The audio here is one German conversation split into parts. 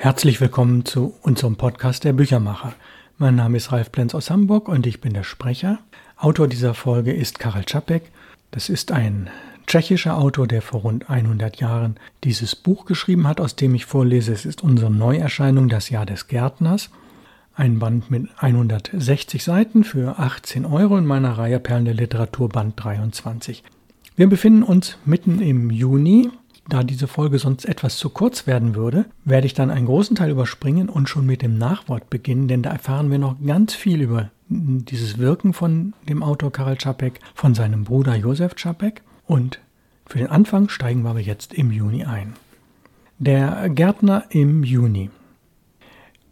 Herzlich willkommen zu unserem Podcast Der Büchermacher. Mein Name ist Ralf Plenz aus Hamburg und ich bin der Sprecher. Autor dieser Folge ist Karel Čapek. Das ist ein tschechischer Autor, der vor rund 100 Jahren dieses Buch geschrieben hat, aus dem ich vorlese. Es ist unsere Neuerscheinung Das Jahr des Gärtners. Ein Band mit 160 Seiten für 18 Euro in meiner Reihe Perlen der Literatur Band 23. Wir befinden uns mitten im Juni da diese Folge sonst etwas zu kurz werden würde, werde ich dann einen großen Teil überspringen und schon mit dem Nachwort beginnen, denn da erfahren wir noch ganz viel über dieses Wirken von dem Autor Karel Čapek, von seinem Bruder Josef Čapek und für den Anfang steigen wir aber jetzt im Juni ein. Der Gärtner im Juni.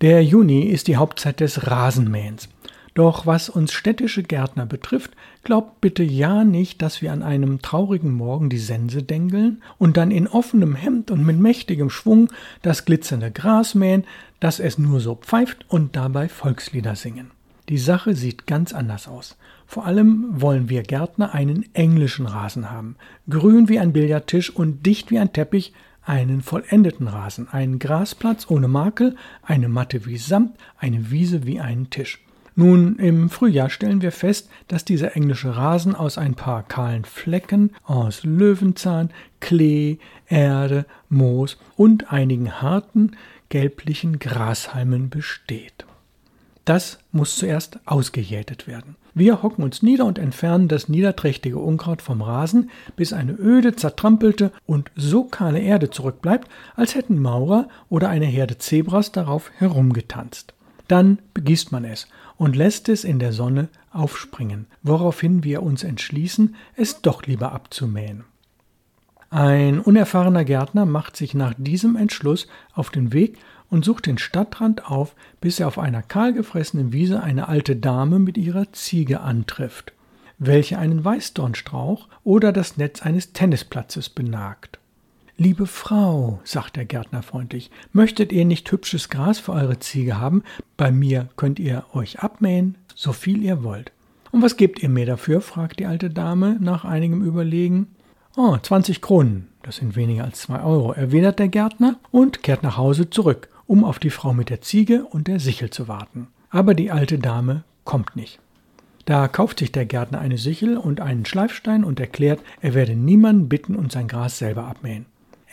Der Juni ist die Hauptzeit des Rasenmähens. Doch was uns städtische Gärtner betrifft, glaubt bitte ja nicht, dass wir an einem traurigen Morgen die Sense dengeln und dann in offenem Hemd und mit mächtigem Schwung das glitzernde Gras mähen, dass es nur so pfeift und dabei Volkslieder singen. Die Sache sieht ganz anders aus. Vor allem wollen wir Gärtner einen englischen Rasen haben, grün wie ein Billardtisch und dicht wie ein Teppich, einen vollendeten Rasen, einen Grasplatz ohne Makel, eine Matte wie Samt, eine Wiese wie einen Tisch. Nun, im Frühjahr stellen wir fest, dass dieser englische Rasen aus ein paar kahlen Flecken, aus Löwenzahn, Klee, Erde, Moos und einigen harten, gelblichen Grashalmen besteht. Das muss zuerst ausgejätet werden. Wir hocken uns nieder und entfernen das niederträchtige Unkraut vom Rasen, bis eine öde, zertrampelte und so kahle Erde zurückbleibt, als hätten Maurer oder eine Herde Zebras darauf herumgetanzt. Dann begießt man es und lässt es in der Sonne aufspringen, woraufhin wir uns entschließen, es doch lieber abzumähen. Ein unerfahrener Gärtner macht sich nach diesem Entschluss auf den Weg und sucht den Stadtrand auf, bis er auf einer kahlgefressenen Wiese eine alte Dame mit ihrer Ziege antrifft, welche einen Weißdornstrauch oder das Netz eines Tennisplatzes benagt. Liebe Frau, sagt der Gärtner freundlich, möchtet ihr nicht hübsches Gras für eure Ziege haben? Bei mir könnt ihr euch abmähen, so viel ihr wollt. Und was gebt ihr mir dafür? fragt die alte Dame nach einigem Überlegen. Oh, 20 Kronen, das sind weniger als zwei Euro, erwidert der Gärtner und kehrt nach Hause zurück, um auf die Frau mit der Ziege und der Sichel zu warten. Aber die alte Dame kommt nicht. Da kauft sich der Gärtner eine Sichel und einen Schleifstein und erklärt, er werde niemanden bitten und sein Gras selber abmähen.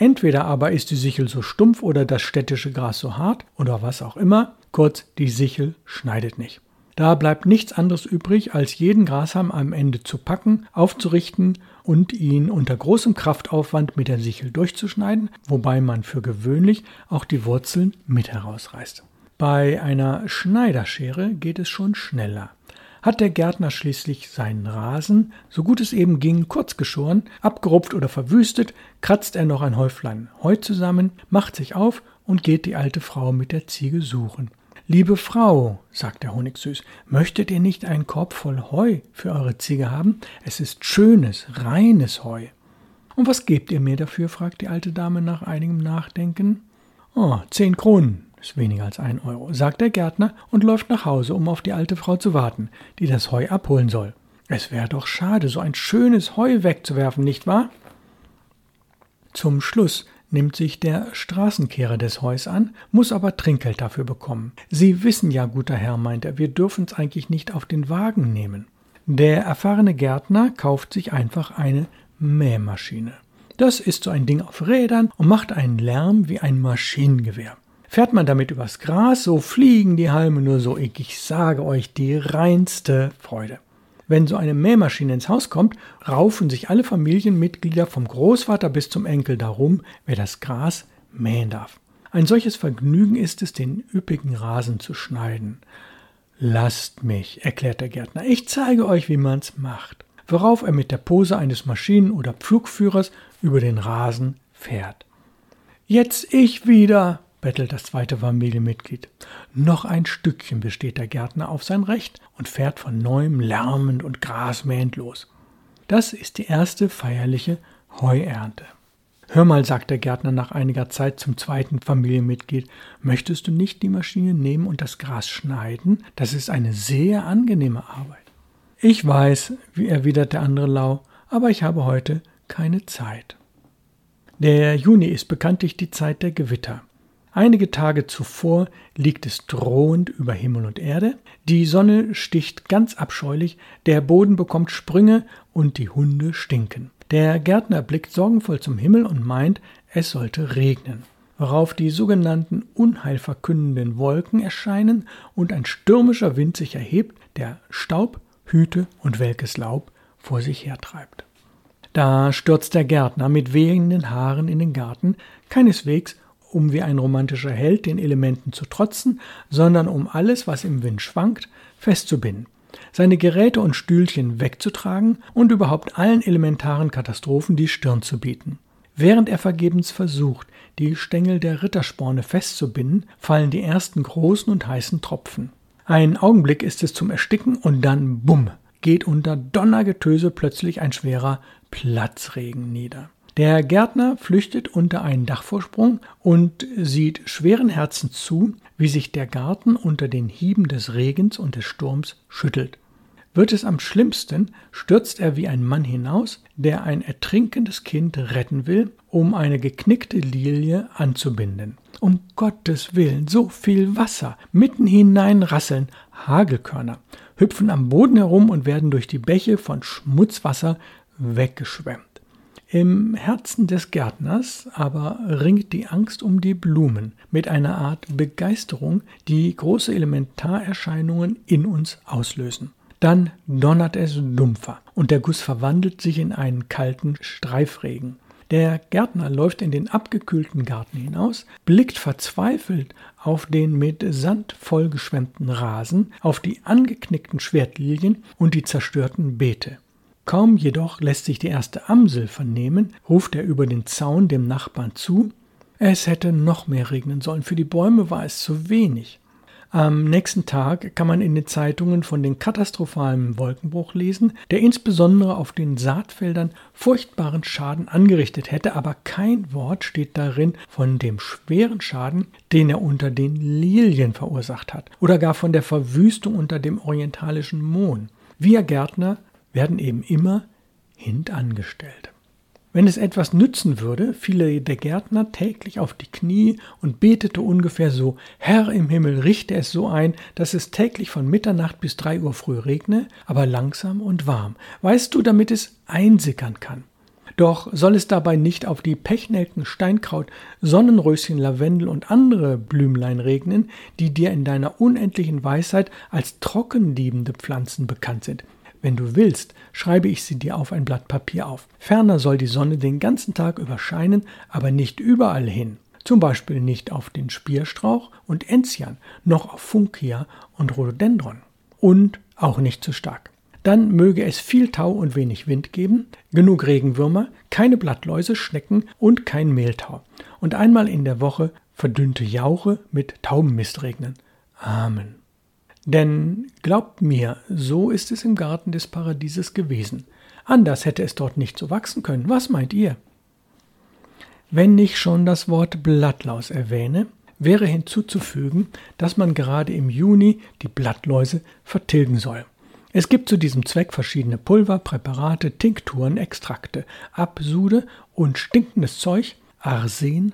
Entweder aber ist die Sichel so stumpf oder das städtische Gras so hart oder was auch immer, kurz die Sichel schneidet nicht. Da bleibt nichts anderes übrig, als jeden Grashalm am Ende zu packen, aufzurichten und ihn unter großem Kraftaufwand mit der Sichel durchzuschneiden, wobei man für gewöhnlich auch die Wurzeln mit herausreißt. Bei einer Schneiderschere geht es schon schneller hat der Gärtner schließlich seinen Rasen, so gut es eben ging, kurz geschoren, abgerupft oder verwüstet, kratzt er noch ein Häuflein Heu zusammen, macht sich auf und geht die alte Frau mit der Ziege suchen. Liebe Frau, sagt der Honigsüß, möchtet ihr nicht einen Korb voll Heu für eure Ziege haben? Es ist schönes, reines Heu. Und was gebt ihr mir dafür? fragt die alte Dame nach einigem Nachdenken. Oh, zehn Kronen, ist weniger als ein Euro, sagt der Gärtner und läuft nach Hause, um auf die alte Frau zu warten, die das Heu abholen soll. Es wäre doch schade, so ein schönes Heu wegzuwerfen, nicht wahr? Zum Schluss nimmt sich der Straßenkehrer des Heus an, muss aber Trinkgeld dafür bekommen. Sie wissen ja, guter Herr, meint er, wir dürfen's eigentlich nicht auf den Wagen nehmen. Der erfahrene Gärtner kauft sich einfach eine Mähmaschine. Das ist so ein Ding auf Rädern und macht einen Lärm wie ein Maschinengewehr. Fährt man damit übers Gras, so fliegen die Halme nur so, ich sage euch, die reinste Freude. Wenn so eine Mähmaschine ins Haus kommt, raufen sich alle Familienmitglieder vom Großvater bis zum Enkel darum, wer das Gras mähen darf. Ein solches Vergnügen ist es, den üppigen Rasen zu schneiden. Lasst mich, erklärt der Gärtner, ich zeige euch, wie man's macht. Worauf er mit der Pose eines Maschinen- oder Pflugführers über den Rasen fährt. Jetzt ich wieder, bettelt das zweite Familienmitglied. Noch ein Stückchen besteht der Gärtner auf sein Recht und fährt von neuem lärmend und grasmähend los. Das ist die erste feierliche Heuernte. Hör mal, sagt der Gärtner nach einiger Zeit zum zweiten Familienmitglied, möchtest du nicht die Maschine nehmen und das Gras schneiden? Das ist eine sehr angenehme Arbeit. Ich weiß, wie erwidert der andere lau, aber ich habe heute keine Zeit. Der Juni ist bekanntlich die Zeit der Gewitter. Einige Tage zuvor liegt es drohend über Himmel und Erde, die Sonne sticht ganz abscheulich, der Boden bekommt Sprünge und die Hunde stinken. Der Gärtner blickt sorgenvoll zum Himmel und meint, es sollte regnen, worauf die sogenannten unheilverkündenden Wolken erscheinen und ein stürmischer Wind sich erhebt, der Staub, Hüte und welkes Laub vor sich hertreibt. Da stürzt der Gärtner mit wehenden Haaren in den Garten, keineswegs um wie ein romantischer Held den Elementen zu trotzen, sondern um alles, was im Wind schwankt, festzubinden, seine Geräte und Stühlchen wegzutragen und überhaupt allen elementaren Katastrophen die Stirn zu bieten. Während er vergebens versucht, die Stängel der Rittersporne festzubinden, fallen die ersten großen und heißen Tropfen. Ein Augenblick ist es zum Ersticken und dann bumm, geht unter Donnergetöse plötzlich ein schwerer Platzregen nieder. Der Gärtner flüchtet unter einen Dachvorsprung und sieht schweren Herzens zu, wie sich der Garten unter den Hieben des Regens und des Sturms schüttelt. Wird es am schlimmsten, stürzt er wie ein Mann hinaus, der ein ertrinkendes Kind retten will, um eine geknickte Lilie anzubinden. Um Gottes Willen, so viel Wasser, mitten hinein rasseln Hagelkörner, hüpfen am Boden herum und werden durch die Bäche von Schmutzwasser weggeschwemmt. Im Herzen des Gärtners aber ringt die Angst um die Blumen mit einer Art Begeisterung, die große Elementarerscheinungen in uns auslösen. Dann donnert es dumpfer und der Guss verwandelt sich in einen kalten Streifregen. Der Gärtner läuft in den abgekühlten Garten hinaus, blickt verzweifelt auf den mit Sand vollgeschwemmten Rasen, auf die angeknickten Schwertlilien und die zerstörten Beete. Kaum jedoch lässt sich die erste Amsel vernehmen, ruft er über den Zaun dem Nachbarn zu. Es hätte noch mehr regnen sollen, für die Bäume war es zu wenig. Am nächsten Tag kann man in den Zeitungen von den katastrophalen Wolkenbruch lesen, der insbesondere auf den Saatfeldern furchtbaren Schaden angerichtet hätte, aber kein Wort steht darin von dem schweren Schaden, den er unter den Lilien verursacht hat, oder gar von der Verwüstung unter dem orientalischen Mohn. Wir Gärtner werden eben immer hintangestellt. Wenn es etwas nützen würde, fiele der Gärtner täglich auf die Knie und betete ungefähr so, Herr im Himmel, richte es so ein, dass es täglich von Mitternacht bis drei Uhr früh regne, aber langsam und warm, weißt du, damit es einsickern kann. Doch soll es dabei nicht auf die Pechnelken, Steinkraut, Sonnenröschen, Lavendel und andere Blümlein regnen, die dir in deiner unendlichen Weisheit als trockenliebende Pflanzen bekannt sind. Wenn du willst, schreibe ich sie dir auf ein Blatt Papier auf. Ferner soll die Sonne den ganzen Tag über scheinen, aber nicht überall hin. Zum Beispiel nicht auf den Spierstrauch und Enzian, noch auf Funkia und Rhododendron. Und auch nicht zu stark. Dann möge es viel Tau und wenig Wind geben, genug Regenwürmer, keine Blattläuse, Schnecken und kein Mehltau. Und einmal in der Woche verdünnte Jauche mit Taubenmist regnen. Amen. Denn glaubt mir, so ist es im Garten des Paradieses gewesen. Anders hätte es dort nicht so wachsen können. Was meint ihr? Wenn ich schon das Wort Blattlaus erwähne, wäre hinzuzufügen, dass man gerade im Juni die Blattläuse vertilgen soll. Es gibt zu diesem Zweck verschiedene Pulver, Präparate, Tinkturen, Extrakte, Absude und stinkendes Zeug, Arsen,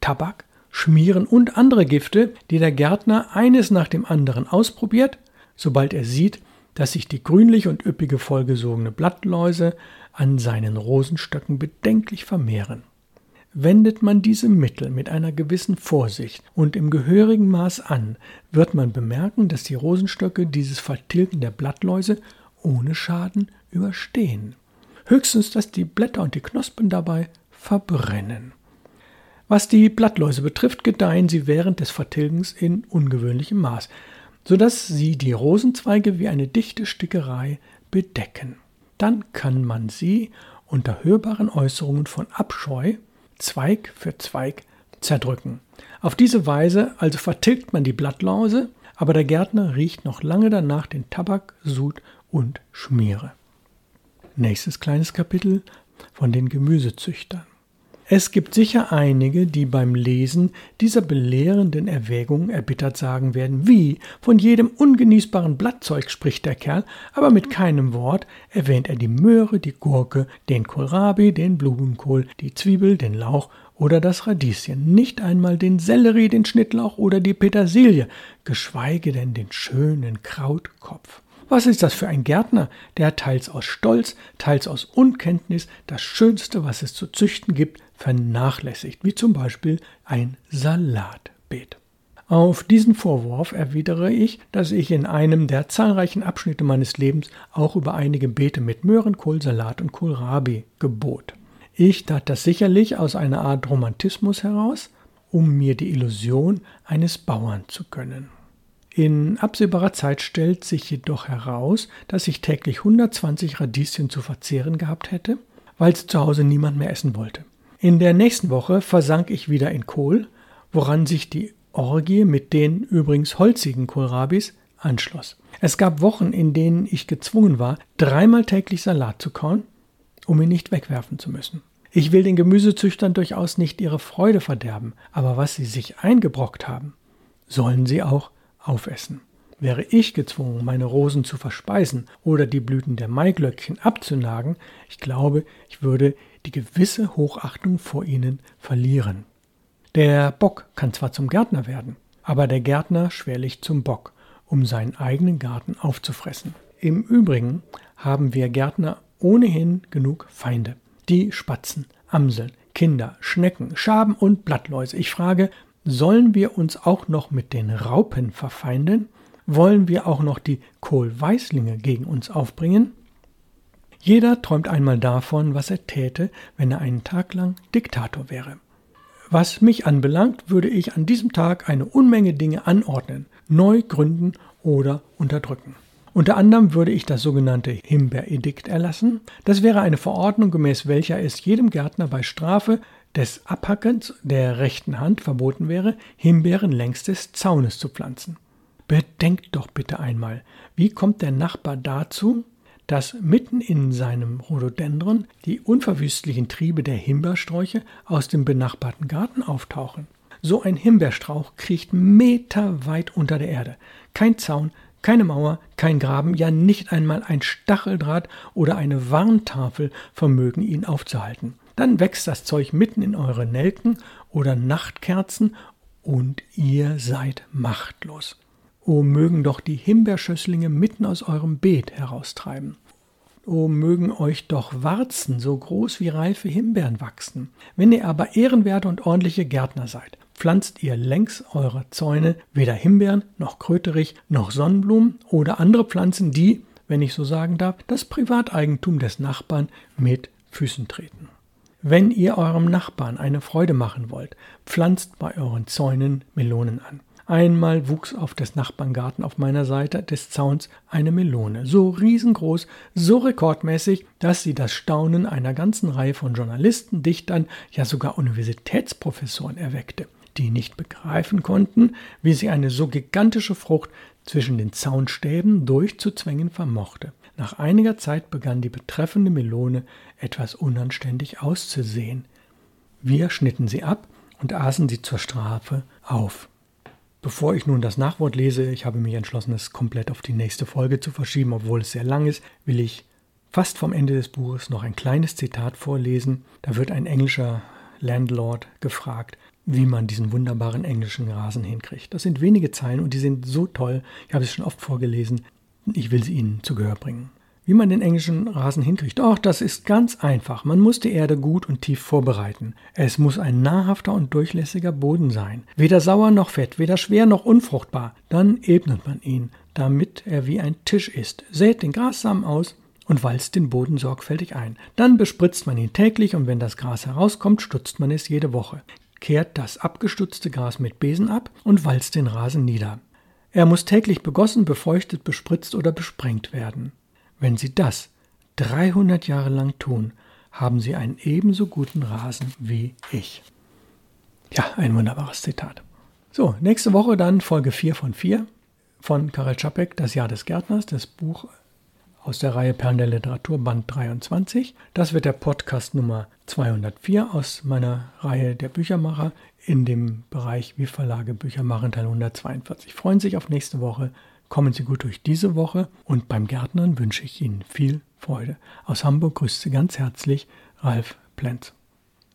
Tabak, Schmieren und andere Gifte, die der Gärtner eines nach dem anderen ausprobiert, sobald er sieht, dass sich die grünlich und üppige vollgesogene Blattläuse an seinen Rosenstöcken bedenklich vermehren. Wendet man diese Mittel mit einer gewissen Vorsicht und im gehörigen Maß an, wird man bemerken, dass die Rosenstöcke dieses Vertilgen der Blattläuse ohne Schaden überstehen. Höchstens, dass die Blätter und die Knospen dabei verbrennen. Was die Blattläuse betrifft, gedeihen sie während des Vertilgens in ungewöhnlichem Maß, so dass sie die Rosenzweige wie eine dichte Stickerei bedecken. Dann kann man sie unter hörbaren Äußerungen von Abscheu Zweig für Zweig zerdrücken. Auf diese Weise also vertilgt man die Blattläuse, aber der Gärtner riecht noch lange danach den Tabak, Sud und Schmiere. Nächstes kleines Kapitel von den Gemüsezüchtern. Es gibt sicher einige, die beim Lesen dieser belehrenden Erwägungen erbittert sagen werden, wie, von jedem ungenießbaren Blattzeug spricht der Kerl, aber mit keinem Wort erwähnt er die Möhre, die Gurke, den Kohlrabi, den Blumenkohl, die Zwiebel, den Lauch oder das Radieschen, nicht einmal den Sellerie, den Schnittlauch oder die Petersilie, geschweige denn den schönen Krautkopf. Was ist das für ein Gärtner, der teils aus Stolz, teils aus Unkenntnis das Schönste, was es zu züchten gibt, vernachlässigt, wie zum Beispiel ein Salatbeet. Auf diesen Vorwurf erwidere ich, dass ich in einem der zahlreichen Abschnitte meines Lebens auch über einige Beete mit Möhren, Kohlsalat und Kohlrabi gebot. Ich tat das sicherlich aus einer Art Romantismus heraus, um mir die Illusion eines Bauern zu gönnen. In absehbarer Zeit stellt sich jedoch heraus, dass ich täglich 120 Radieschen zu verzehren gehabt hätte, weil zu Hause niemand mehr essen wollte. In der nächsten Woche versank ich wieder in Kohl, woran sich die Orgie mit den übrigens holzigen Kohlrabis anschloss. Es gab Wochen, in denen ich gezwungen war, dreimal täglich Salat zu kauen, um ihn nicht wegwerfen zu müssen. Ich will den Gemüsezüchtern durchaus nicht ihre Freude verderben, aber was sie sich eingebrockt haben, sollen sie auch aufessen. Wäre ich gezwungen, meine Rosen zu verspeisen oder die Blüten der Maiglöckchen abzunagen, ich glaube, ich würde die gewisse Hochachtung vor ihnen verlieren. Der Bock kann zwar zum Gärtner werden, aber der Gärtner schwerlich zum Bock, um seinen eigenen Garten aufzufressen. Im Übrigen haben wir Gärtner ohnehin genug Feinde. Die Spatzen, Amseln, Kinder, Schnecken, Schaben und Blattläuse. Ich frage, sollen wir uns auch noch mit den Raupen verfeinden? Wollen wir auch noch die Kohlweißlinge gegen uns aufbringen? Jeder träumt einmal davon, was er täte, wenn er einen Tag lang Diktator wäre. Was mich anbelangt, würde ich an diesem Tag eine Unmenge Dinge anordnen, neu gründen oder unterdrücken. Unter anderem würde ich das sogenannte Himbeeredikt erlassen. Das wäre eine Verordnung, gemäß welcher es jedem Gärtner bei Strafe des Abhackens der rechten Hand verboten wäre, Himbeeren längs des Zaunes zu pflanzen. Bedenkt doch bitte einmal, wie kommt der Nachbar dazu, dass mitten in seinem Rhododendron die unverwüstlichen Triebe der Himbeersträuche aus dem benachbarten Garten auftauchen. So ein Himbeerstrauch kriecht meterweit unter der Erde. Kein Zaun, keine Mauer, kein Graben, ja nicht einmal ein Stacheldraht oder eine Warntafel vermögen ihn aufzuhalten. Dann wächst das Zeug mitten in eure Nelken oder Nachtkerzen und ihr seid machtlos. O mögen doch die Himbeerschösslinge mitten aus eurem Beet heraustreiben. O mögen euch doch Warzen so groß wie reife Himbeeren wachsen. Wenn ihr aber ehrenwerte und ordentliche Gärtner seid, pflanzt ihr längs eurer Zäune weder Himbeeren noch Kröterich noch Sonnenblumen oder andere Pflanzen, die, wenn ich so sagen darf, das Privateigentum des Nachbarn mit Füßen treten. Wenn ihr eurem Nachbarn eine Freude machen wollt, pflanzt bei euren Zäunen Melonen an. Einmal wuchs auf des Nachbarn Garten auf meiner Seite des Zauns eine Melone, so riesengroß, so rekordmäßig, dass sie das Staunen einer ganzen Reihe von Journalisten, Dichtern, ja sogar Universitätsprofessoren erweckte, die nicht begreifen konnten, wie sie eine so gigantische Frucht zwischen den Zaunstäben durchzuzwängen vermochte. Nach einiger Zeit begann die betreffende Melone etwas unanständig auszusehen. Wir schnitten sie ab und aßen sie zur Strafe auf. Bevor ich nun das Nachwort lese, ich habe mich entschlossen, es komplett auf die nächste Folge zu verschieben, obwohl es sehr lang ist, will ich fast vom Ende des Buches noch ein kleines Zitat vorlesen. Da wird ein englischer Landlord gefragt, wie man diesen wunderbaren englischen Rasen hinkriegt. Das sind wenige Zeilen und die sind so toll. Ich habe es schon oft vorgelesen. Ich will sie Ihnen zu Gehör bringen. Wie man den englischen Rasen hinkriegt? Ach, das ist ganz einfach. Man muss die Erde gut und tief vorbereiten. Es muss ein nahrhafter und durchlässiger Boden sein. Weder sauer noch fett, weder schwer noch unfruchtbar. Dann ebnet man ihn, damit er wie ein Tisch ist. Sät den Grassamen aus und walzt den Boden sorgfältig ein. Dann bespritzt man ihn täglich und wenn das Gras herauskommt, stutzt man es jede Woche. Kehrt das abgestutzte Gras mit Besen ab und walzt den Rasen nieder. Er muss täglich begossen, befeuchtet, bespritzt oder besprengt werden. Wenn Sie das 300 Jahre lang tun, haben Sie einen ebenso guten Rasen wie ich. Ja, ein wunderbares Zitat. So, nächste Woche dann Folge 4 von 4 von Karel Čapek, Das Jahr des Gärtners, das Buch aus der Reihe Perlen der Literatur, Band 23. Das wird der Podcast Nummer 204 aus meiner Reihe der Büchermacher in dem Bereich Wie Verlage Bücher machen, Teil 142. Freuen sich auf nächste Woche. Kommen Sie gut durch diese Woche und beim Gärtnern wünsche ich Ihnen viel Freude. Aus Hamburg grüßt Sie ganz herzlich Ralf Plenz.